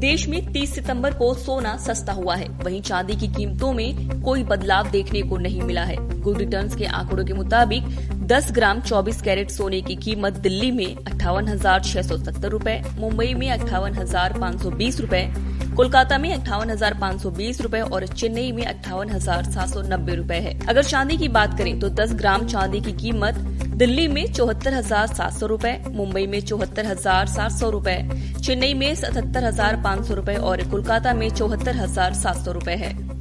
देश में 30 सितंबर को सोना सस्ता हुआ है। वहीं चांदी की कीमतों में कोई बदलाव देखने को नहीं मिला है। गुड रिटर्न्स के आंकड़ों के मुताबिक 10 ग्राम 24 कैरेट सोने की कीमत दिल्ली में अट्ठावन हज़ार छह सौ सत्तर रूपए, मुंबई में अट्ठावन हज़ार पाँच सौ बीस रूपए, कोलकाता में अट्ठावन हज़ार पाँच सौ बीस रूपए और चेन्नई में अट्ठावन हज़ार सात सौ नब्बे रूपए है। अगर चांदी की बात करें तो 10 ग्राम चांदी की कीमत दिल्ली में चौहत्तर हज़ार सात सौ रूपए, मुंबई में चौहत्तर हज़ार सात सौ रूपए चेन्नई में सतहत्तर हज़ार पाँच सौ रूपए और कोलकाता में चौहत्तर हज़ार सात सौ रूपए है।